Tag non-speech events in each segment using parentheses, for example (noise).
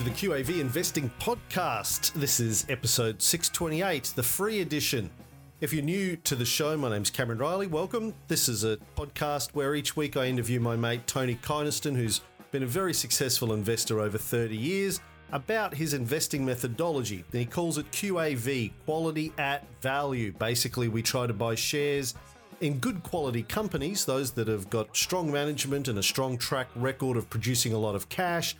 to the QAV Investing Podcast. This is episode 628, the free edition. If you're new to the show, my name's Cameron Reilly. Welcome. This is a podcast where each week I interview my mate Tony Kynaston, who's been a very successful investor over 30 years, about his investing methodology. He calls it QAV, quality at value. Basically, we try to buy shares in good quality companies, those that have got strong management and a strong track record of producing a lot of cash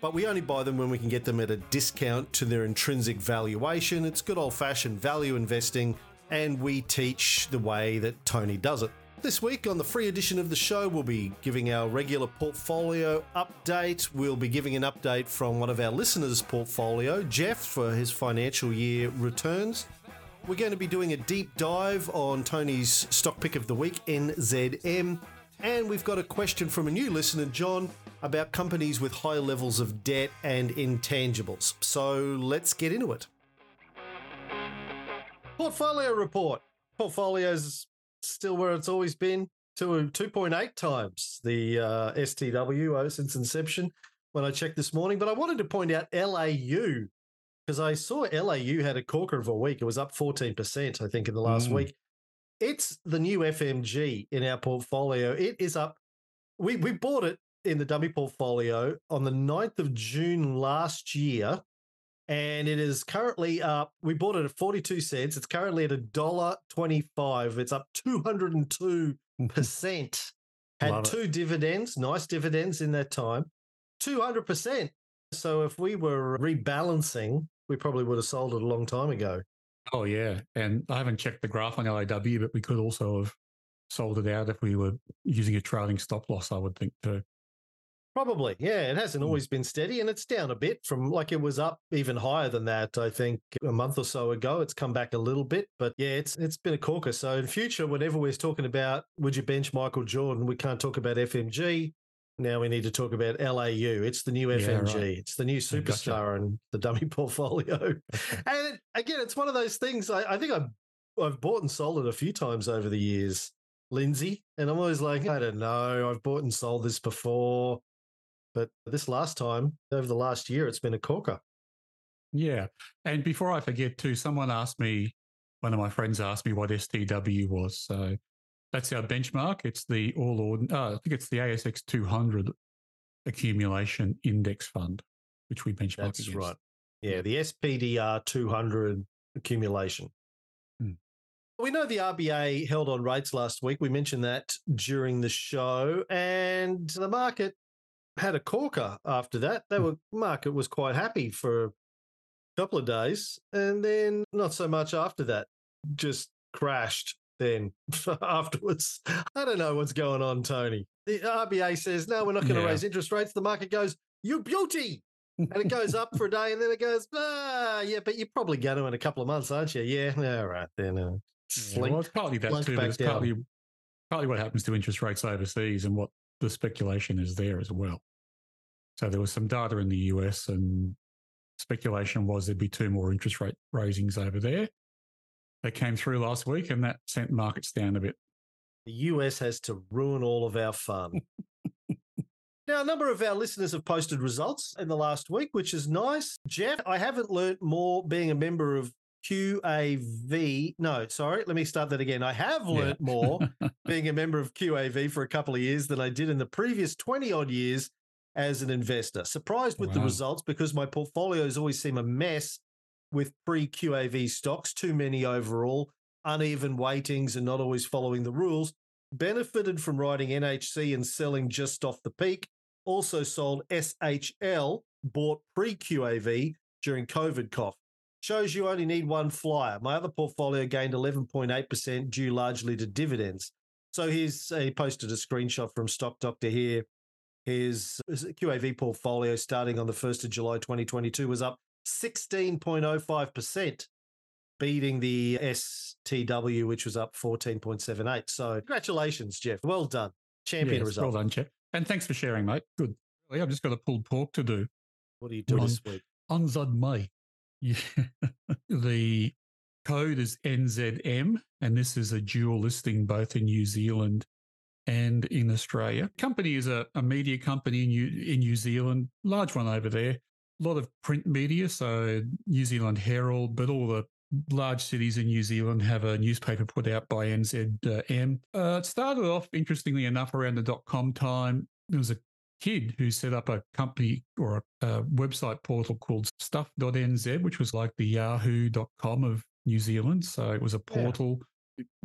but we only buy them when we can get them at a discount to their intrinsic valuation. It's good old fashioned value investing, and we teach the way that Tony does it. This week on the free edition of the show, we'll be giving our regular portfolio update. We'll be giving an update from one of our listeners' portfolio, Jeff, for his financial year returns. We're going to be doing a deep dive on Tony's stock pick of the week, NZM. And we've got a question from a new listener, John, about companies with high levels of debt and intangibles. So let's get into it. Portfolio report. Portfolio's still where it's always been, to 2.8 times the uh, STW since inception when I checked this morning. But I wanted to point out LAU because I saw LAU had a corker of a week. It was up 14%, I think, in the last mm. week. It's the new FMG in our portfolio. It is up. We, we bought it in the dummy portfolio on the 9th of June last year. And it is currently up. We bought it at 42 cents. It's currently at a dollar 25. It's up 202%. Had Love two it. dividends, nice dividends in that time. 200%. So if we were rebalancing, we probably would have sold it a long time ago. Oh, yeah. And I haven't checked the graph on LAW, but we could also have sold it out if we were using a trailing stop loss, I would think, too. Probably, yeah. It hasn't hmm. always been steady, and it's down a bit from like it was up even higher than that. I think a month or so ago, it's come back a little bit, but yeah, it's it's been a corker. So in future, whenever we're talking about would you bench Michael Jordan, we can't talk about FMG. Now we need to talk about LAU. It's the new FMG. Yeah, right. It's the new oh, superstar in the dummy (laughs) portfolio. and again, it's one of those things. I, I think I've I've bought and sold it a few times over the years. Lindsay. And I'm always like, I don't know, I've bought and sold this before. But this last time, over the last year, it's been a corker. Yeah. And before I forget, too, someone asked me, one of my friends asked me what STW was. So that's our benchmark. It's the all ordin. Uh, I think it's the ASX 200 accumulation index fund, which we benchmark. That's against. right. Yeah, the SPDR 200 accumulation. Hmm. We know the RBA held on rates last week. We mentioned that during the show, and the market had a corker after that. They hmm. were market was quite happy for a couple of days, and then not so much after that. Just crashed. Then (laughs) afterwards, I don't know what's going on, Tony. The RBA says no, we're not going to yeah. raise interest rates. The market goes, "You beauty," and it goes up for a day, and then it goes, "Ah, yeah, but you're probably going to in a couple of months, aren't you?" Yeah, (laughs) all right then. Uh, slink, yeah, well, it's partly that too, but it's partly, partly what happens to interest rates overseas and what the speculation is there as well. So there was some data in the US, and speculation was there'd be two more interest rate raisings over there. They came through last week, and that sent markets down a bit. The US has to ruin all of our fun. (laughs) Now, a number of our listeners have posted results in the last week, which is nice. Jeff, I haven't learnt more being a member of QAV. No, sorry, let me start that again. I have learnt yeah. more (laughs) being a member of QAV for a couple of years than I did in the previous 20 odd years as an investor. Surprised with wow. the results because my portfolios always seem a mess with pre QAV stocks, too many overall, uneven weightings, and not always following the rules. Benefited from writing NHC and selling just off the peak. Also sold SHL, bought pre QAV during COVID cough. Shows you only need one flyer. My other portfolio gained 11.8% due largely to dividends. So here's uh, he posted a screenshot from Stock Doctor here his QAV portfolio starting on the 1st of July 2022 was up 16.05%, beating the STW, which was up 14.78. So, congratulations, Jeff. Well done. Champion yes, result. Well done, Jeff. And thanks for sharing, mate. Good. I've just got a pulled pork to do. What are you doing on, this week? Unzad May. Yeah. (laughs) the code is NZM, and this is a dual listing both in New Zealand and in Australia. Company is a, a media company in New, in New Zealand, large one over there. A lot of print media, so New Zealand Herald, but all the large cities in New Zealand have a newspaper put out by NZM. Uh, it started off, interestingly enough, around the dot com time. There was a kid who set up a company or a, a website portal called stuff.nz, which was like the yahoo.com of New Zealand. So it was a portal. Yeah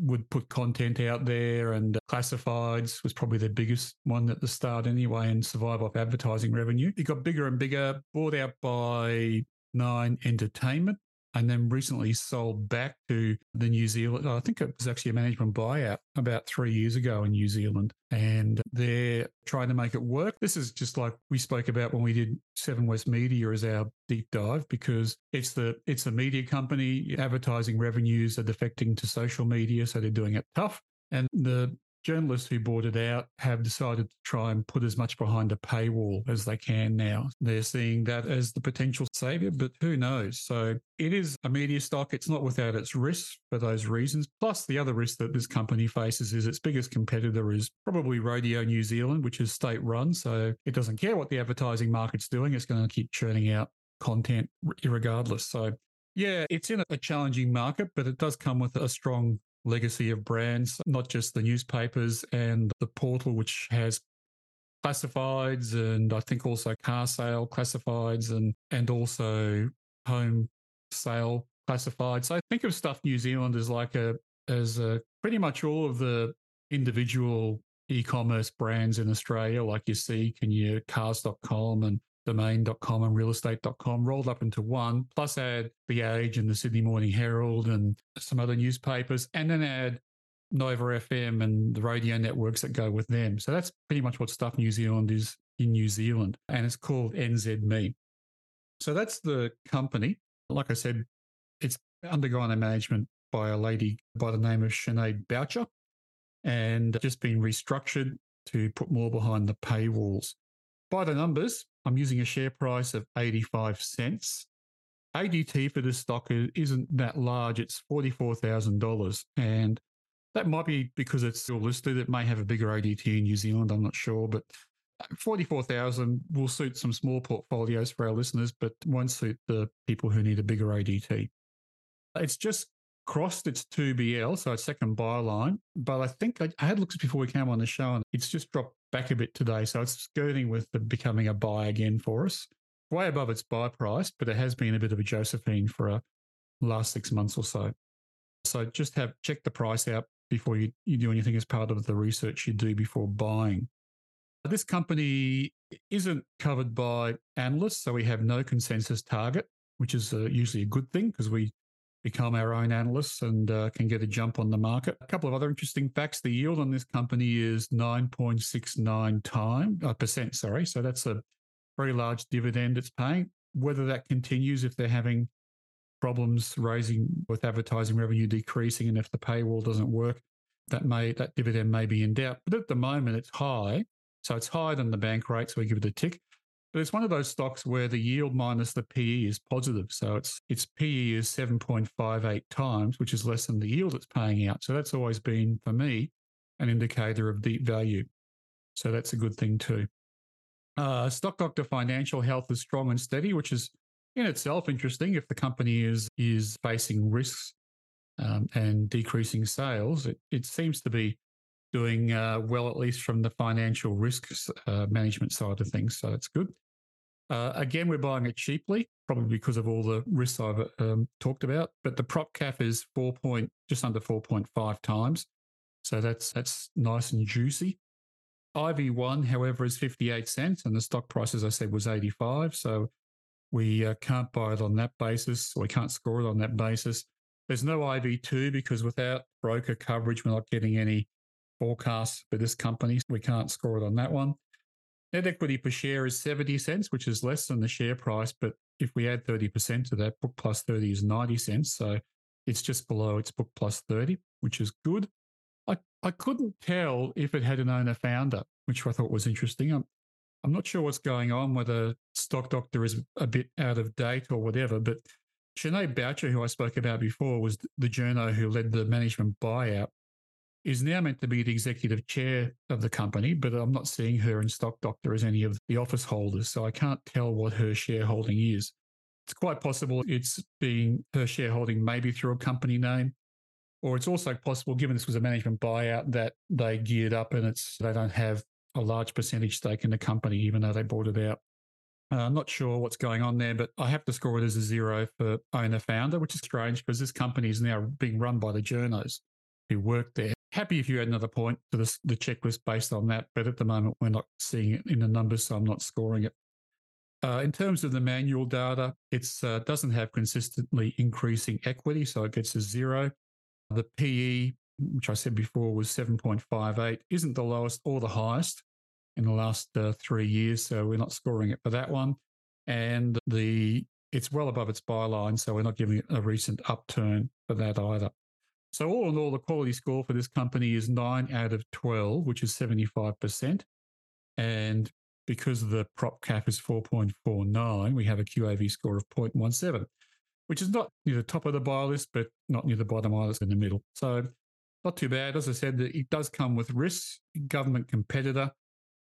would put content out there and classifieds was probably the biggest one at the start anyway and survive off advertising revenue. It got bigger and bigger, bought out by Nine Entertainment and then recently sold back to the New Zealand. Oh, I think it was actually a management buyout about three years ago in New Zealand, and they're trying to make it work. This is just like we spoke about when we did Seven West Media as our deep dive because it's the it's a media company. Advertising revenues are defecting to social media, so they're doing it tough. And the journalists who bought it out have decided to try and put as much behind a paywall as they can now. They're seeing that as the potential savior, but who knows? So it is a media stock. It's not without its risks for those reasons. Plus, the other risk that this company faces is its biggest competitor is probably Radio New Zealand, which is state run. So it doesn't care what the advertising market's doing. It's going to keep churning out content regardless. So yeah, it's in a challenging market, but it does come with a strong legacy of brands, not just the newspapers and the portal, which has classifieds and I think also car sale classifieds and and also home sale classifieds. So I think of Stuff New Zealand as like a as a pretty much all of the individual e-commerce brands in Australia, like your Seek and your cars.com and domain.com and realestate.com rolled up into one, plus add The Age and the Sydney Morning Herald and some other newspapers, and then add Nova FM and the radio networks that go with them. So that's pretty much what Stuff New Zealand is in New Zealand, and it's called NZME. So that's the company. Like I said, it's undergone a management by a lady by the name of Sinead Boucher and just been restructured to put more behind the paywalls. By the numbers, I'm using a share price of 85 cents. ADT for this stock isn't that large. It's $44,000. And that might be because it's still listed. It may have a bigger ADT in New Zealand. I'm not sure. But uh, 44,000 will suit some small portfolios for our listeners, but won't suit the people who need a bigger ADT. It's just crossed its 2BL, so its second buy line. But I think I, I had looks before we came on the show and it's just dropped back a bit today. So it's skirting with the becoming a buy again for us. Way above its buy price, but it has been a bit of a Josephine for a last six months or so. So just have check the price out before you, you do anything as part of the research you do before buying. This company isn't covered by analysts, so we have no consensus target, which is uh, usually a good thing because we become our own analysts and uh, can get a jump on the market. A couple of other interesting facts: the yield on this company is nine point six nine time uh, percent. Sorry, so that's a very large dividend it's paying. Whether that continues if they're having problems raising with advertising revenue decreasing and if the paywall doesn't work, that may that dividend may be in doubt. But at the moment, it's high, so it's higher than the bank rate, so we give it a tick. But it's one of those stocks where the yield minus the PE is positive. So its its PE is 7.58 times, which is less than the yield it's paying out. So that's always been, for me, an indicator of deep value. So that's a good thing too. Uh, Stock Doctor Financial Health is strong and steady, which is in itself interesting. If the company is is facing risks um, and decreasing sales, it, it seems to be doing uh, well, at least from the financial risks uh, management side of things. So that's good. Uh, again, we're buying it cheaply, probably because of all the risks I've um, talked about. But the prop cap is four point, just under four point five times, so that's that's nice and juicy. IV one, however, is fifty eight cents, and the stock price, as I said, was eighty five. So we uh, can't buy it on that basis. We can't score it on that basis. There's no IV two because without broker coverage, we're not getting any forecasts for this company. We can't score it on that one. Net equity per share is 70 cents, which is less than the share price. But if we add 30% to that, book plus 30 is 90 cents. So it's just below its book plus 30, which is good. I, I couldn't tell if it had an owner founder, which I thought was interesting. I'm, I'm not sure what's going on, whether Stock Doctor is a bit out of date or whatever, but Sinead Boucher, who I spoke about before, was the journo who led the management buyout. Is now meant to be the executive chair of the company, but I'm not seeing her in Stock Doctor as any of the office holders. So I can't tell what her shareholding is. It's quite possible it's being her shareholding maybe through a company name, or it's also possible, given this was a management buyout, that they geared up and it's they don't have a large percentage stake in the company, even though they bought it out. Uh, I'm not sure what's going on there, but I have to score it as a zero for owner founder, which is strange because this company is now being run by the journos who work there. Happy if you had another point to this, the checklist based on that, but at the moment we're not seeing it in the numbers, so I'm not scoring it. Uh, in terms of the manual data, it uh, doesn't have consistently increasing equity, so it gets a zero. The PE, which I said before was 7.58, isn't the lowest or the highest in the last uh, three years, so we're not scoring it for that one. And the it's well above its buy line, so we're not giving it a recent upturn for that either. So all in all, the quality score for this company is nine out of 12, which is 75%. And because the prop cap is 4.49, we have a QAV score of 0.17, which is not near the top of the buy list, but not near the bottom either, it's in the middle. So not too bad. As I said, it does come with risks. Government competitor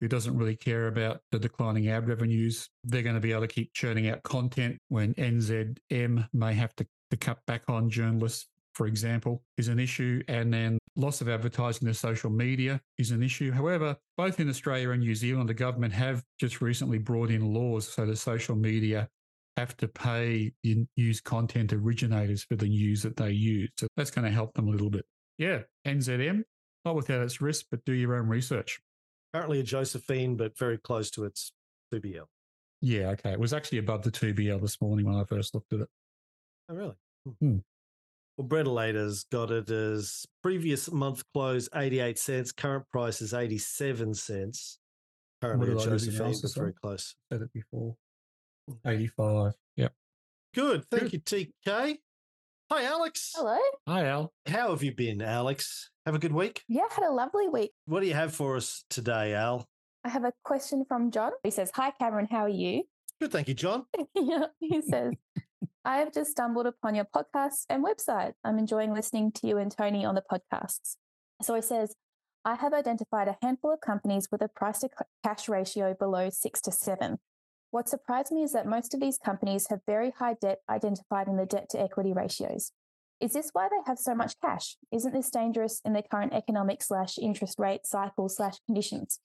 who doesn't really care about the declining ad revenues. They're going to be able to keep churning out content when NZM may have to, to cut back on journalists, for example, is an issue. And then loss of advertising to social media is an issue. However, both in Australia and New Zealand, the government have just recently brought in laws so the social media have to pay news content originators for the news that they use. So that's going to help them a little bit. Yeah, NZM, not without its risk, but do your own research. Apparently a Josephine, but very close to its 2BL. Yeah, okay. It was actually above the 2BL this morning when I first looked at it. Oh, really? Hmm. Hmm. Well, Brentalada's got it as previous month close 88 cents, current price is 87 cents. Currently a Josephine, but very close. Said it before. 85. Yep. Good. Thank Good. you, TK. Hi, Alex. Hello. Hi, Al. How have you been, Alex? Have a good week? Yeah, had a lovely week. What do you have for us today, Al? I have a question from John. He says, Hi, Cameron, how are you? Good, thank you, John. (laughs) yeah, he says, I have just stumbled upon your podcast and website. I'm enjoying listening to you and Tony on the podcasts. So he says, I have identified a handful of companies with a price to cash ratio below six to seven. What surprised me is that most of these companies have very high debt identified in the debt to equity ratios. Is this why they have so much cash? Isn't this dangerous in the current economic slash interest rate cycle slash conditions?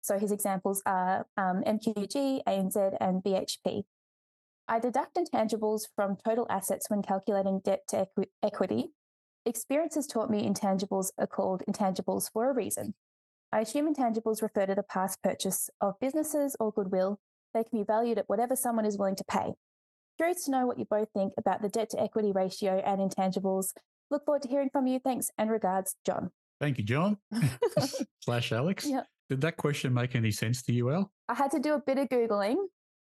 So his examples are um, MQG, ANZ, and BHP. I deduct intangibles from total assets when calculating debt to equi- equity. Experience has taught me intangibles are called intangibles for a reason. I assume intangibles refer to the past purchase of businesses or goodwill they can be valued at whatever someone is willing to pay. Curious to know what you both think about the debt to equity ratio and intangibles. Look forward to hearing from you. Thanks and regards, John. Thank you, John. (laughs) Slash Alex. Yep. Did that question make any sense to you, Al? I had to do a bit of Googling,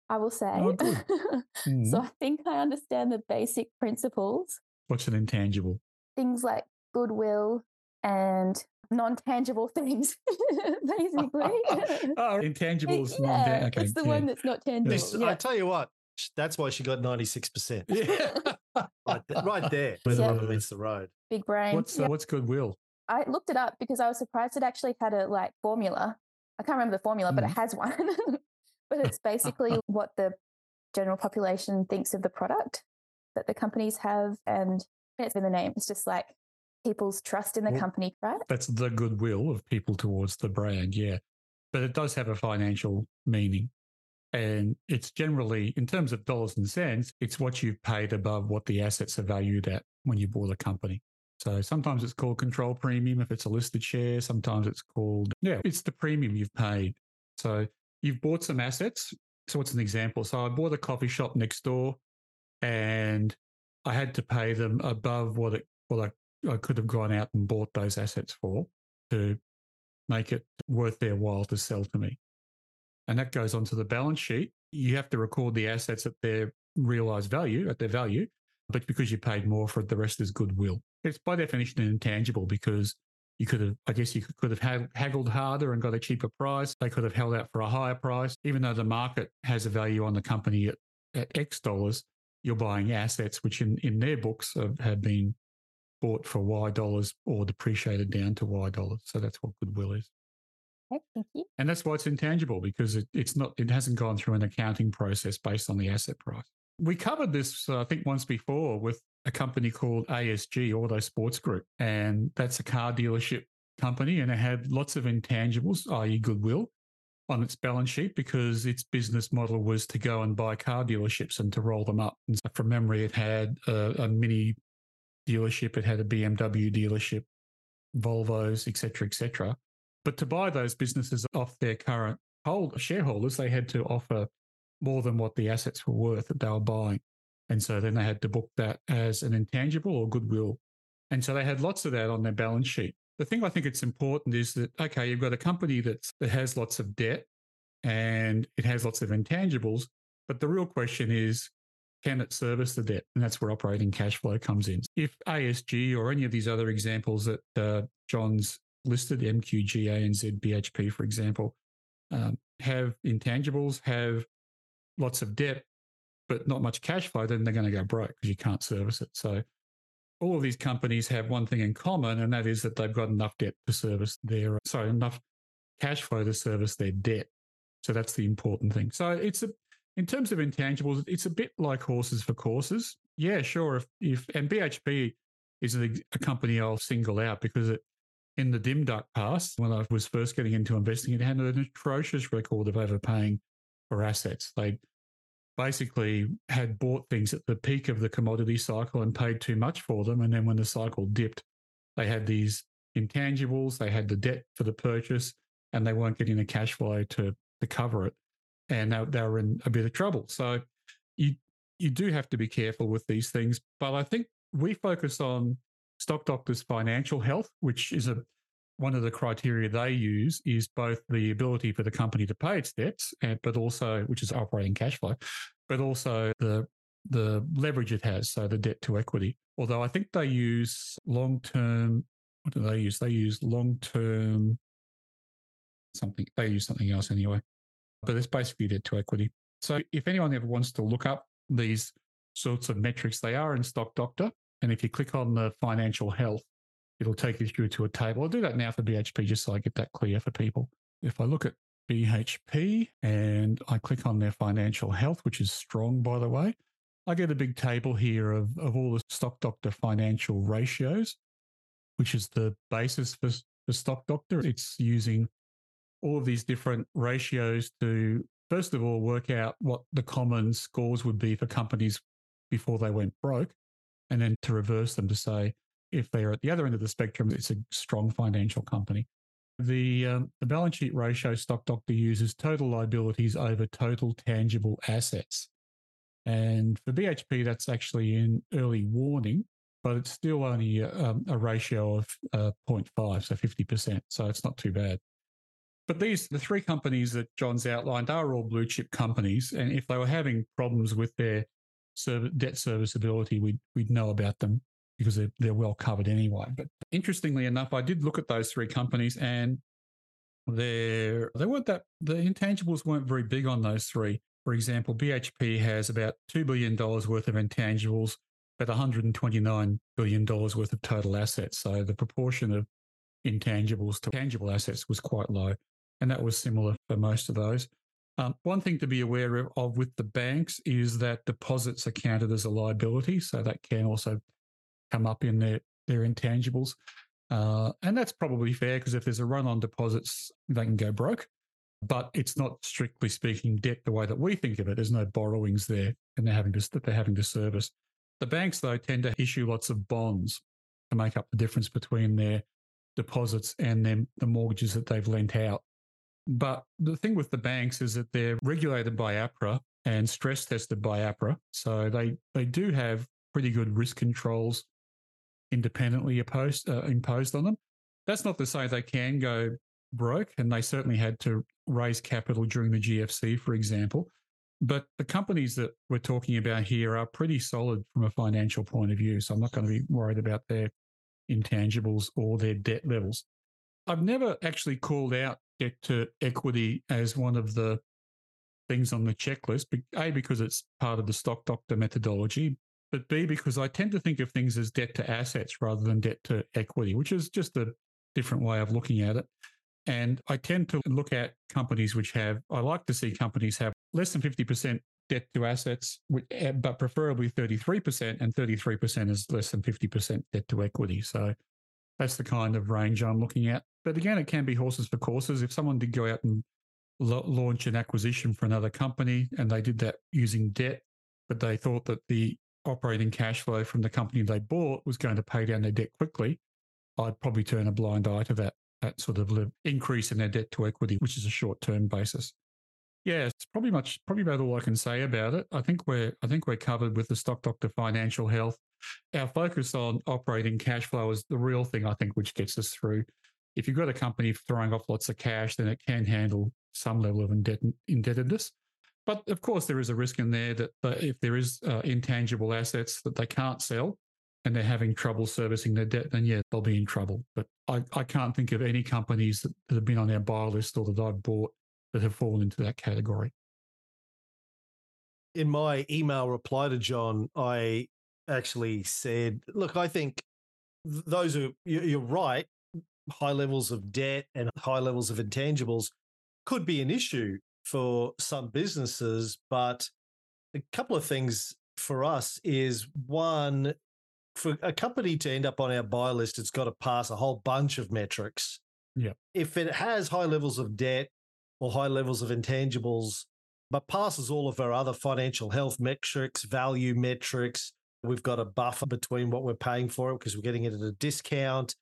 I will say. Oh, (laughs) mm-hmm. so I think I understand the basic principles. What's an intangible? Things like goodwill and non-tangible (laughs) things, basically. (laughs) oh, intangibles. yeah, okay, it's the yeah. one that's not tangible. This, yeah. I tell you what, that's why she got 96%. Yeah. right, right there. Where the rubber meets the road. Big brain. What's, uh, what's goodwill? I looked it up because I was surprised it actually had a like formula. I can't remember the formula, mm. but it mm. has one. But it's (laughs) basically what the general population thinks of the product that the companies have. And it's in the name. It's just like people's trust in the well, company, right? That's the goodwill of people towards the brand, yeah. But it does have a financial meaning. And it's generally, in terms of dollars and cents, it's what you've paid above what the assets are valued at when you bought a company. So sometimes it's called control premium if it's a listed share. Sometimes it's called, yeah, it's the premium you've paid. So you've bought some assets. So what's an example? So I bought a coffee shop next door and I had to pay them above what it what I I could have gone out and bought those assets for to make it worth their while to sell to me. And that goes onto the balance sheet. You have to record the assets at their realized value, at their value, but because you paid more for it, the rest is goodwill. It's by definition intangible because you could have, I guess you could have haggled harder and got a cheaper price. They could have held out for a higher price. Even though the market has a value on the company at, at X dollars, you're buying assets which in, in their books have, have been bought for Y dollars or depreciated down to Y dollars. So that's what goodwill is. Okay, thank you. And that's why it's intangible because it, it's not, it hasn't gone through an accounting process based on the asset price. We covered this, uh, I think, once before with a company called ASG, Auto Sports Group. And that's a car dealership company and it had lots of intangibles, i.e., goodwill, on its balance sheet because its business model was to go and buy car dealerships and to roll them up. And so from memory, it had a, a mini dealership, it had a BMW dealership, Volvos, etc., etc. But to buy those businesses off their current hold shareholders, they had to offer more than what the assets were worth that they were buying. And so then they had to book that as an intangible or goodwill. And so they had lots of that on their balance sheet. The thing I think it's important is that, okay, you've got a company that's, that has lots of debt and it has lots of intangibles. But the real question is, can it service the debt? And that's where operating cash flow comes in. If ASG or any of these other examples that uh, John's listed, MQG, ANZ, BHP, for example, um, have intangibles, have lots of debt, but not much cash flow, then they're going to go broke because you can't service it. So all of these companies have one thing in common, and that is that they've got enough debt to service their, sorry, enough cash flow to service their debt. So that's the important thing. So it's a, in terms of intangibles, it's a bit like horses for courses. Yeah, sure. If, if and BHP is a, a company I'll single out because it, in the dim duck past, when I was first getting into investing, it had an atrocious record of overpaying for assets. They basically had bought things at the peak of the commodity cycle and paid too much for them. And then when the cycle dipped, they had these intangibles, they had the debt for the purchase, and they weren't getting the cash flow to, to cover it and they, they were in a bit of trouble. So you you do have to be careful with these things. But I think we focus on Stock Doctor's financial health, which is a one of the criteria they use is both the ability for the company to pay its debts, and, but also which is operating cash flow, but also the the leverage it has, so the debt to equity. Although I think they use long term. What do they use? They use long term something. They use something else anyway but it's basically debt to equity. So if anyone ever wants to look up these sorts of metrics, they are in Stock Doctor. And if you click on the financial health, it'll take you through to a table. I'll do that now for BHP just so I get that clear for people. If I look at BHP and I click on their financial health, which is strong, by the way, I get a big table here of, of all the Stock Doctor financial ratios, which is the basis for, for Stock Doctor. It's using all of these different ratios to, first of all, work out what the common scores would be for companies before they went broke, and then to reverse them to say if they are at the other end of the spectrum, it's a strong financial company. The, um, the balance sheet ratio Stock Doctor uses total liabilities over total tangible assets. And for BHP, that's actually in early warning, but it's still only a, um, a ratio of uh, 0.5, so 50%. So it's not too bad. But these, the three companies that John's outlined are all blue chip companies. And if they were having problems with their debt serviceability, we'd, we'd know about them because they're, they're well covered anyway. But interestingly enough, I did look at those three companies and they're, they weren't that, the intangibles weren't very big on those three. For example, BHP has about $2 billion worth of intangibles, but $129 billion worth of total assets. So the proportion of intangibles to tangible assets was quite low. And that was similar for most of those. Um, one thing to be aware of with the banks is that deposits are counted as a liability. So that can also come up in their, their intangibles. Uh, and that's probably fair because if there's a run on deposits, they can go broke. But it's not strictly speaking debt the way that we think of it. There's no borrowings there, and they're having to that they're having to service. The banks though tend to issue lots of bonds to make up the difference between their deposits and then the mortgages that they've lent out. But the thing with the banks is that they're regulated by APRA and stress tested by APRA. So they, they do have pretty good risk controls independently opposed, uh, imposed on them. That's not to say they can go broke, and they certainly had to raise capital during the GFC, for example. But the companies that we're talking about here are pretty solid from a financial point of view. So I'm not going to be worried about their intangibles or their debt levels. I've never actually called out debt to equity as one of the things on the checklist. A, because it's part of the stock doctor methodology, but B, because I tend to think of things as debt to assets rather than debt to equity, which is just a different way of looking at it. And I tend to look at companies which have, I like to see companies have less than 50% debt to assets, eh, but preferably 33%, and 33% is less than 50% debt to equity. So that's the kind of range I'm looking at. But again, it can be horses for courses. If someone did go out and launch an acquisition for another company and they did that using debt, but they thought that the operating cash flow from the company they bought was going to pay down their debt quickly, I'd probably turn a blind eye to that, that sort of increase in their debt to equity, which is a short term basis. Yeah, it's probably much probably about all I can say about it. I think we're I think we're covered with the stock doctor financial health. Our focus on operating cash flow is the real thing I think which gets us through. If you've got a company throwing off lots of cash, then it can handle some level of indebted, indebtedness. But of course, there is a risk in there that if there is uh, intangible assets that they can't sell and they're having trouble servicing their debt, then yeah, they'll be in trouble. But I, I can't think of any companies that, that have been on our buy list or that I've bought that have fallen into that category. In my email reply to John, I actually said, look, I think those are, you're right, high levels of debt and high levels of intangibles could be an issue for some businesses. But a couple of things for us is one, for a company to end up on our buy list, it's got to pass a whole bunch of metrics. Yeah. If it has high levels of debt, or high levels of intangibles, but passes all of our other financial health metrics, value metrics. We've got a buffer between what we're paying for it because we're getting it at a discount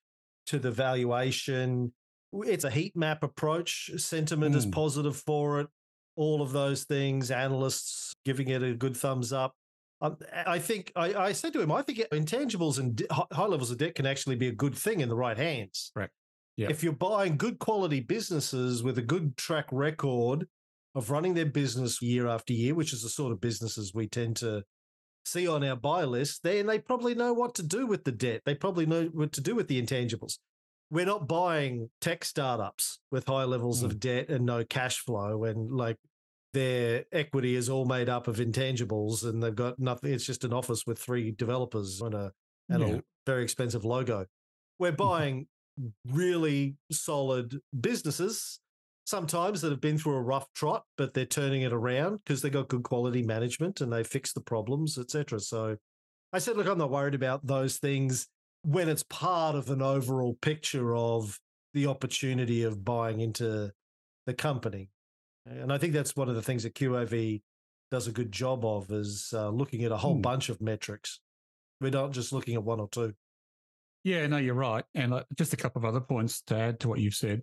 to the valuation. It's a heat map approach. Sentiment mm. is positive for it. All of those things, analysts giving it a good thumbs up. Um, I think I, I, said to him, I think intangibles and high levels of debt can actually be a good thing in the right hands. Right. Yep. If you're buying good quality businesses with a good track record of running their business year after year, which is the sort of businesses we tend to see on our buy list, then they probably know what to do with the debt. They probably know what to do with the intangibles. We're not buying tech startups with high levels mm. of debt and no cash flow and like their equity is all made up of intangibles and they've got nothing. It's just an office with three developers and a and yeah. a very expensive logo. We're mm-hmm. buying really solid businesses sometimes that have been through a rough trot, but they're turning it around because they've got good quality management and they fix the problems, etc. So I said, look, I'm not worried about those things when it's part of an overall picture of the opportunity of buying into the company. And I think that's one of the things that QAV does a good job of is uh, looking at a whole hmm. bunch of metrics. We're not just looking at one or two. Yeah, no, you're right. And uh, just a couple of other points to add to what you've said.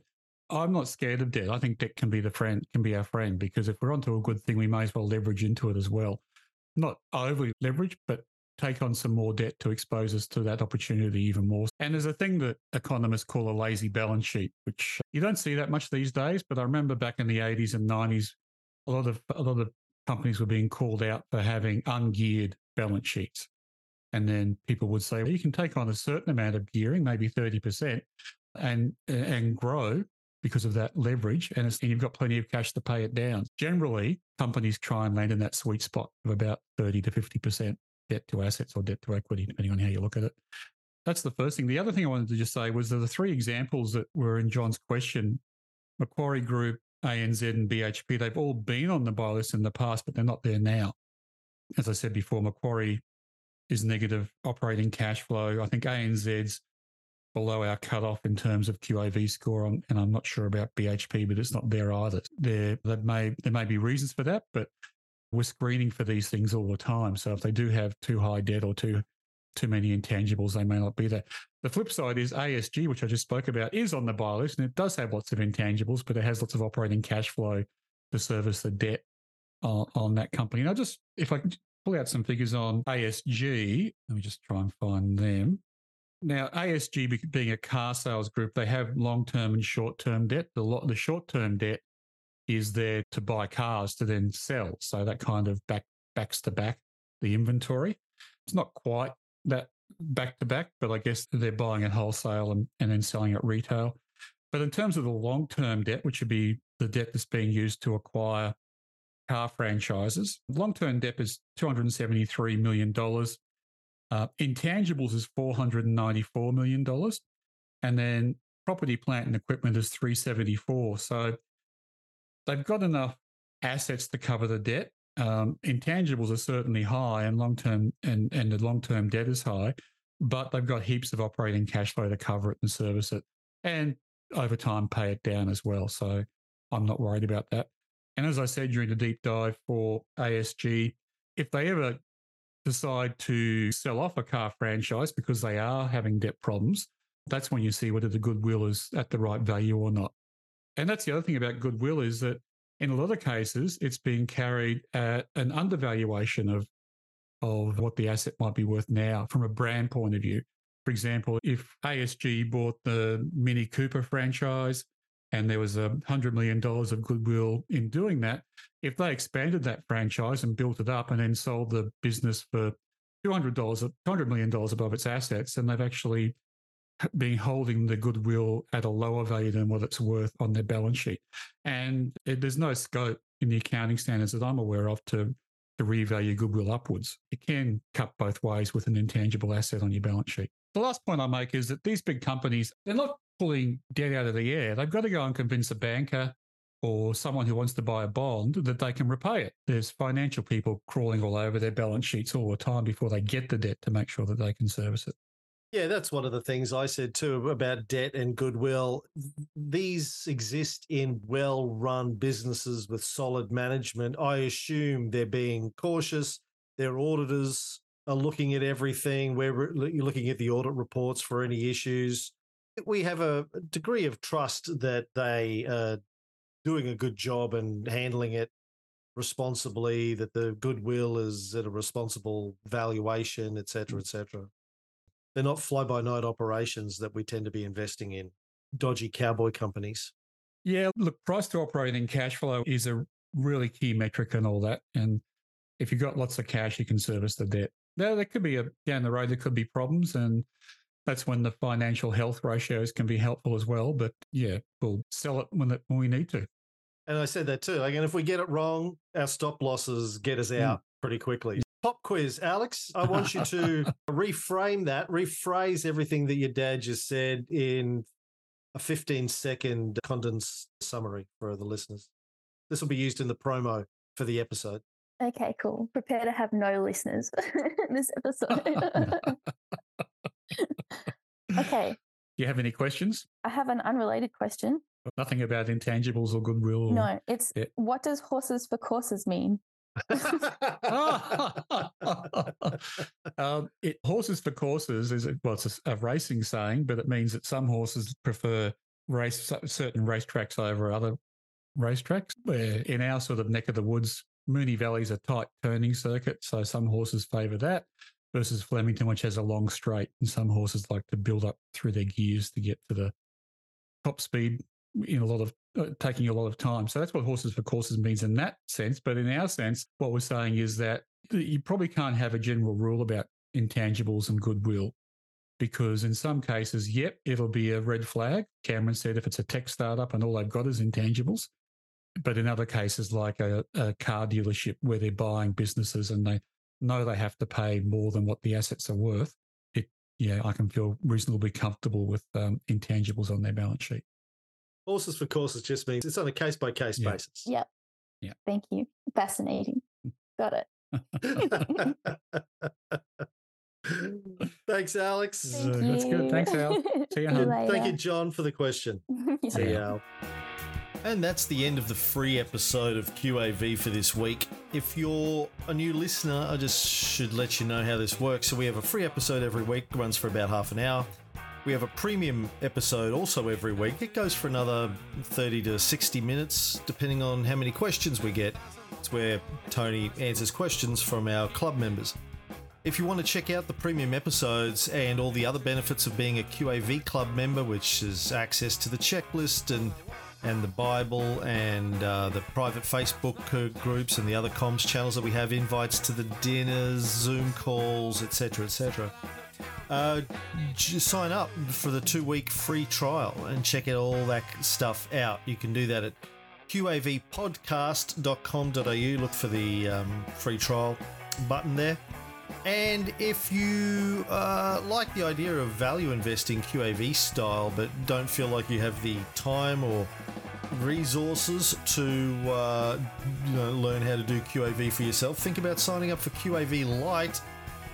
I'm not scared of debt. I think debt can be the friend, can be our friend, because if we're onto a good thing, we may as well leverage into it as well. Not overly leverage, but take on some more debt to expose us to that opportunity even more. And there's a thing that economists call a lazy balance sheet, which you don't see that much these days. But I remember back in the 80s and 90s, a lot of a lot of companies were being called out for having ungeared balance sheets. And then people would say, well, you can take on a certain amount of gearing, maybe 30%, and and grow because of that leverage. And, and you've got plenty of cash to pay it down. Generally, companies try and land in that sweet spot of about 30 to 50% debt to assets or debt to equity, depending on how you look at it. That's the first thing. The other thing I wanted to just say was that the three examples that were in John's question Macquarie Group, ANZ, and BHP, they've all been on the buy list in the past, but they're not there now. As I said before, Macquarie is negative operating cash flow. I think ANZ's below our cutoff in terms of QAV score, and I'm not sure about BHP, but it's not there either. There, there may there may be reasons for that, but we're screening for these things all the time. So if they do have too high debt or too too many intangibles, they may not be there. The flip side is ASG, which I just spoke about, is on the buy list, and it does have lots of intangibles, but it has lots of operating cash flow to service the debt on, on that company. And I just, if I can pull out some figures on ASG. Let me just try and find them. Now, ASG being a car sales group, they have long term and short term debt. The, lo- the short term debt is there to buy cars to then sell. So that kind of back backs to back the inventory. It's not quite that back to back, but I guess they're buying at wholesale and, and then selling at retail. But in terms of the long term debt, which would be the debt that's being used to acquire car franchises. Long term debt is $273 million. Uh, intangibles is $494 million. And then property, plant, and equipment is 374. So they've got enough assets to cover the debt. Um, intangibles are certainly high and long term and, and the long term debt is high, but they've got heaps of operating cash flow to cover it and service it. And over time pay it down as well. So I'm not worried about that. And as I said during the deep dive for ASG, if they ever decide to sell off a car franchise because they are having debt problems, that's when you see whether the goodwill is at the right value or not. And that's the other thing about goodwill is that in a lot of cases, it's being carried at an undervaluation of of what the asset might be worth now from a brand point of view. For example, if ASG bought the Mini Cooper franchise and there was a $100 million of goodwill in doing that, if they expanded that franchise and built it up and then sold the business for $200, $200 million above its assets, then they've actually been holding the goodwill at a lower value than what it's worth on their balance sheet. And it, there's no scope in the accounting standards that I'm aware of to to revalue goodwill upwards. It can cut both ways with an intangible asset on your balance sheet. The last point I make is that these big companies, they're not pulling debt out of the air. They've got to go and convince a banker or someone who wants to buy a bond that they can repay it. There's financial people crawling all over their balance sheets all the time before they get the debt to make sure that they can service it. Yeah, that's one of the things I said too about debt and goodwill. These exist in well run businesses with solid management. I assume they're being cautious. Their auditors are looking at everything. We're looking at the audit reports for any issues. We have a degree of trust that they are doing a good job and handling it responsibly, that the goodwill is at a responsible valuation, et cetera, et cetera. They're not fly by night operations that we tend to be investing in, dodgy cowboy companies. Yeah, look, price to operating cash flow is a really key metric and all that. And if you've got lots of cash, you can service the debt. There, there could be a down the road, there could be problems. And that's when the financial health ratios can be helpful as well. But yeah, we'll sell it when, it, when we need to. And I said that too. Like, and if we get it wrong, our stop losses get us hmm. out mm. pretty quickly. Pop quiz, Alex. I want you to (laughs) reframe that, rephrase everything that your dad just said in a 15 second condensed summary for the listeners. This will be used in the promo for the episode. Okay, cool. Prepare to have no listeners (laughs) in this episode. (laughs) okay. Do you have any questions? I have an unrelated question. Nothing about intangibles or goodwill. Or... No, it's yeah. what does horses for courses mean? (laughs) um, it, horses for courses is well, it's a, a, racing saying, but it means that some horses prefer race certain racetracks over other racetracks. Where in our sort of neck of the woods, Moonee Valley's a tight turning circuit, so some horses favour that. Versus Flemington, which has a long straight, and some horses like to build up through their gears to get to the top speed in a lot of taking a lot of time. So that's what horses for courses means in that sense. But in our sense, what we're saying is that you probably can't have a general rule about intangibles and goodwill because in some cases, yep, it'll be a red flag. Cameron said if it's a tech startup and all they've got is intangibles. But in other cases, like a, a car dealership where they're buying businesses and they know they have to pay more than what the assets are worth, it, yeah, I can feel reasonably comfortable with um, intangibles on their balance sheet. Horses for courses just means it's on a case by case basis. Yep. Yeah. Thank you. Fascinating. Got it. (laughs) Thanks, Alex. Thank uh, That's good. Thanks, Al. (laughs) See you, you Thank you, John, for the question. (laughs) yeah. See you, Al. And that's the end of the free episode of QAV for this week. If you're a new listener, I just should let you know how this works. So we have a free episode every week, runs for about half an hour. We have a premium episode also every week. It goes for another 30 to 60 minutes, depending on how many questions we get. It's where Tony answers questions from our club members. If you want to check out the premium episodes and all the other benefits of being a QAV club member, which is access to the checklist and and the Bible and uh, the private Facebook groups and the other comms channels that we have, invites to the dinners, Zoom calls, etc., etc uh, sign up for the two week free trial and check out all that stuff out. You can do that at qavpodcast.com.au. Look for the um, free trial button there. And if you uh, like the idea of value investing QAV style, but don't feel like you have the time or resources to uh, you know, learn how to do QAV for yourself, think about signing up for QAV Lite.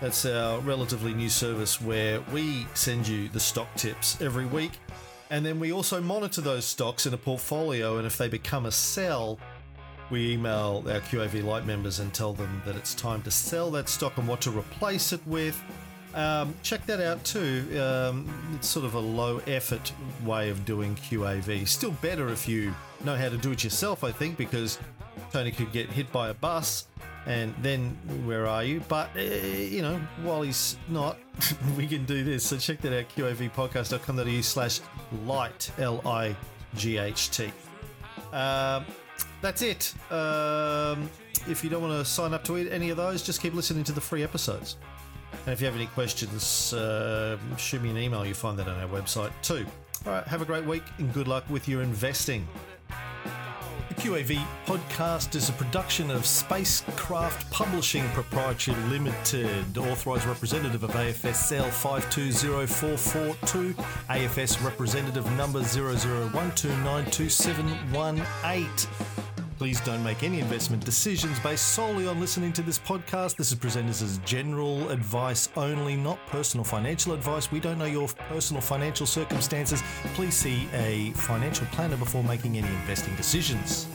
That's our relatively new service where we send you the stock tips every week. And then we also monitor those stocks in a portfolio. And if they become a sell, we email our QAV Lite members and tell them that it's time to sell that stock and what to replace it with. Um, check that out too. Um, it's sort of a low effort way of doing QAV. Still better if you know how to do it yourself, I think, because Tony could get hit by a bus and then where are you? But, uh, you know, while he's not, (laughs) we can do this. So check that out, qavpodcast.com.au slash light, L I G H T. Um, that's it. Um, if you don't want to sign up to any of those, just keep listening to the free episodes. And if you have any questions, uh, shoot me an email. You find that on our website too. All right, have a great week and good luck with your investing. QAV podcast is a production of Spacecraft Publishing Proprietary Limited, authorised representative of AFSL 520442, AFS representative number 0012922718. Please don't make any investment decisions based solely on listening to this podcast. This is presented as general advice only, not personal financial advice. We don't know your personal financial circumstances. Please see a financial planner before making any investing decisions.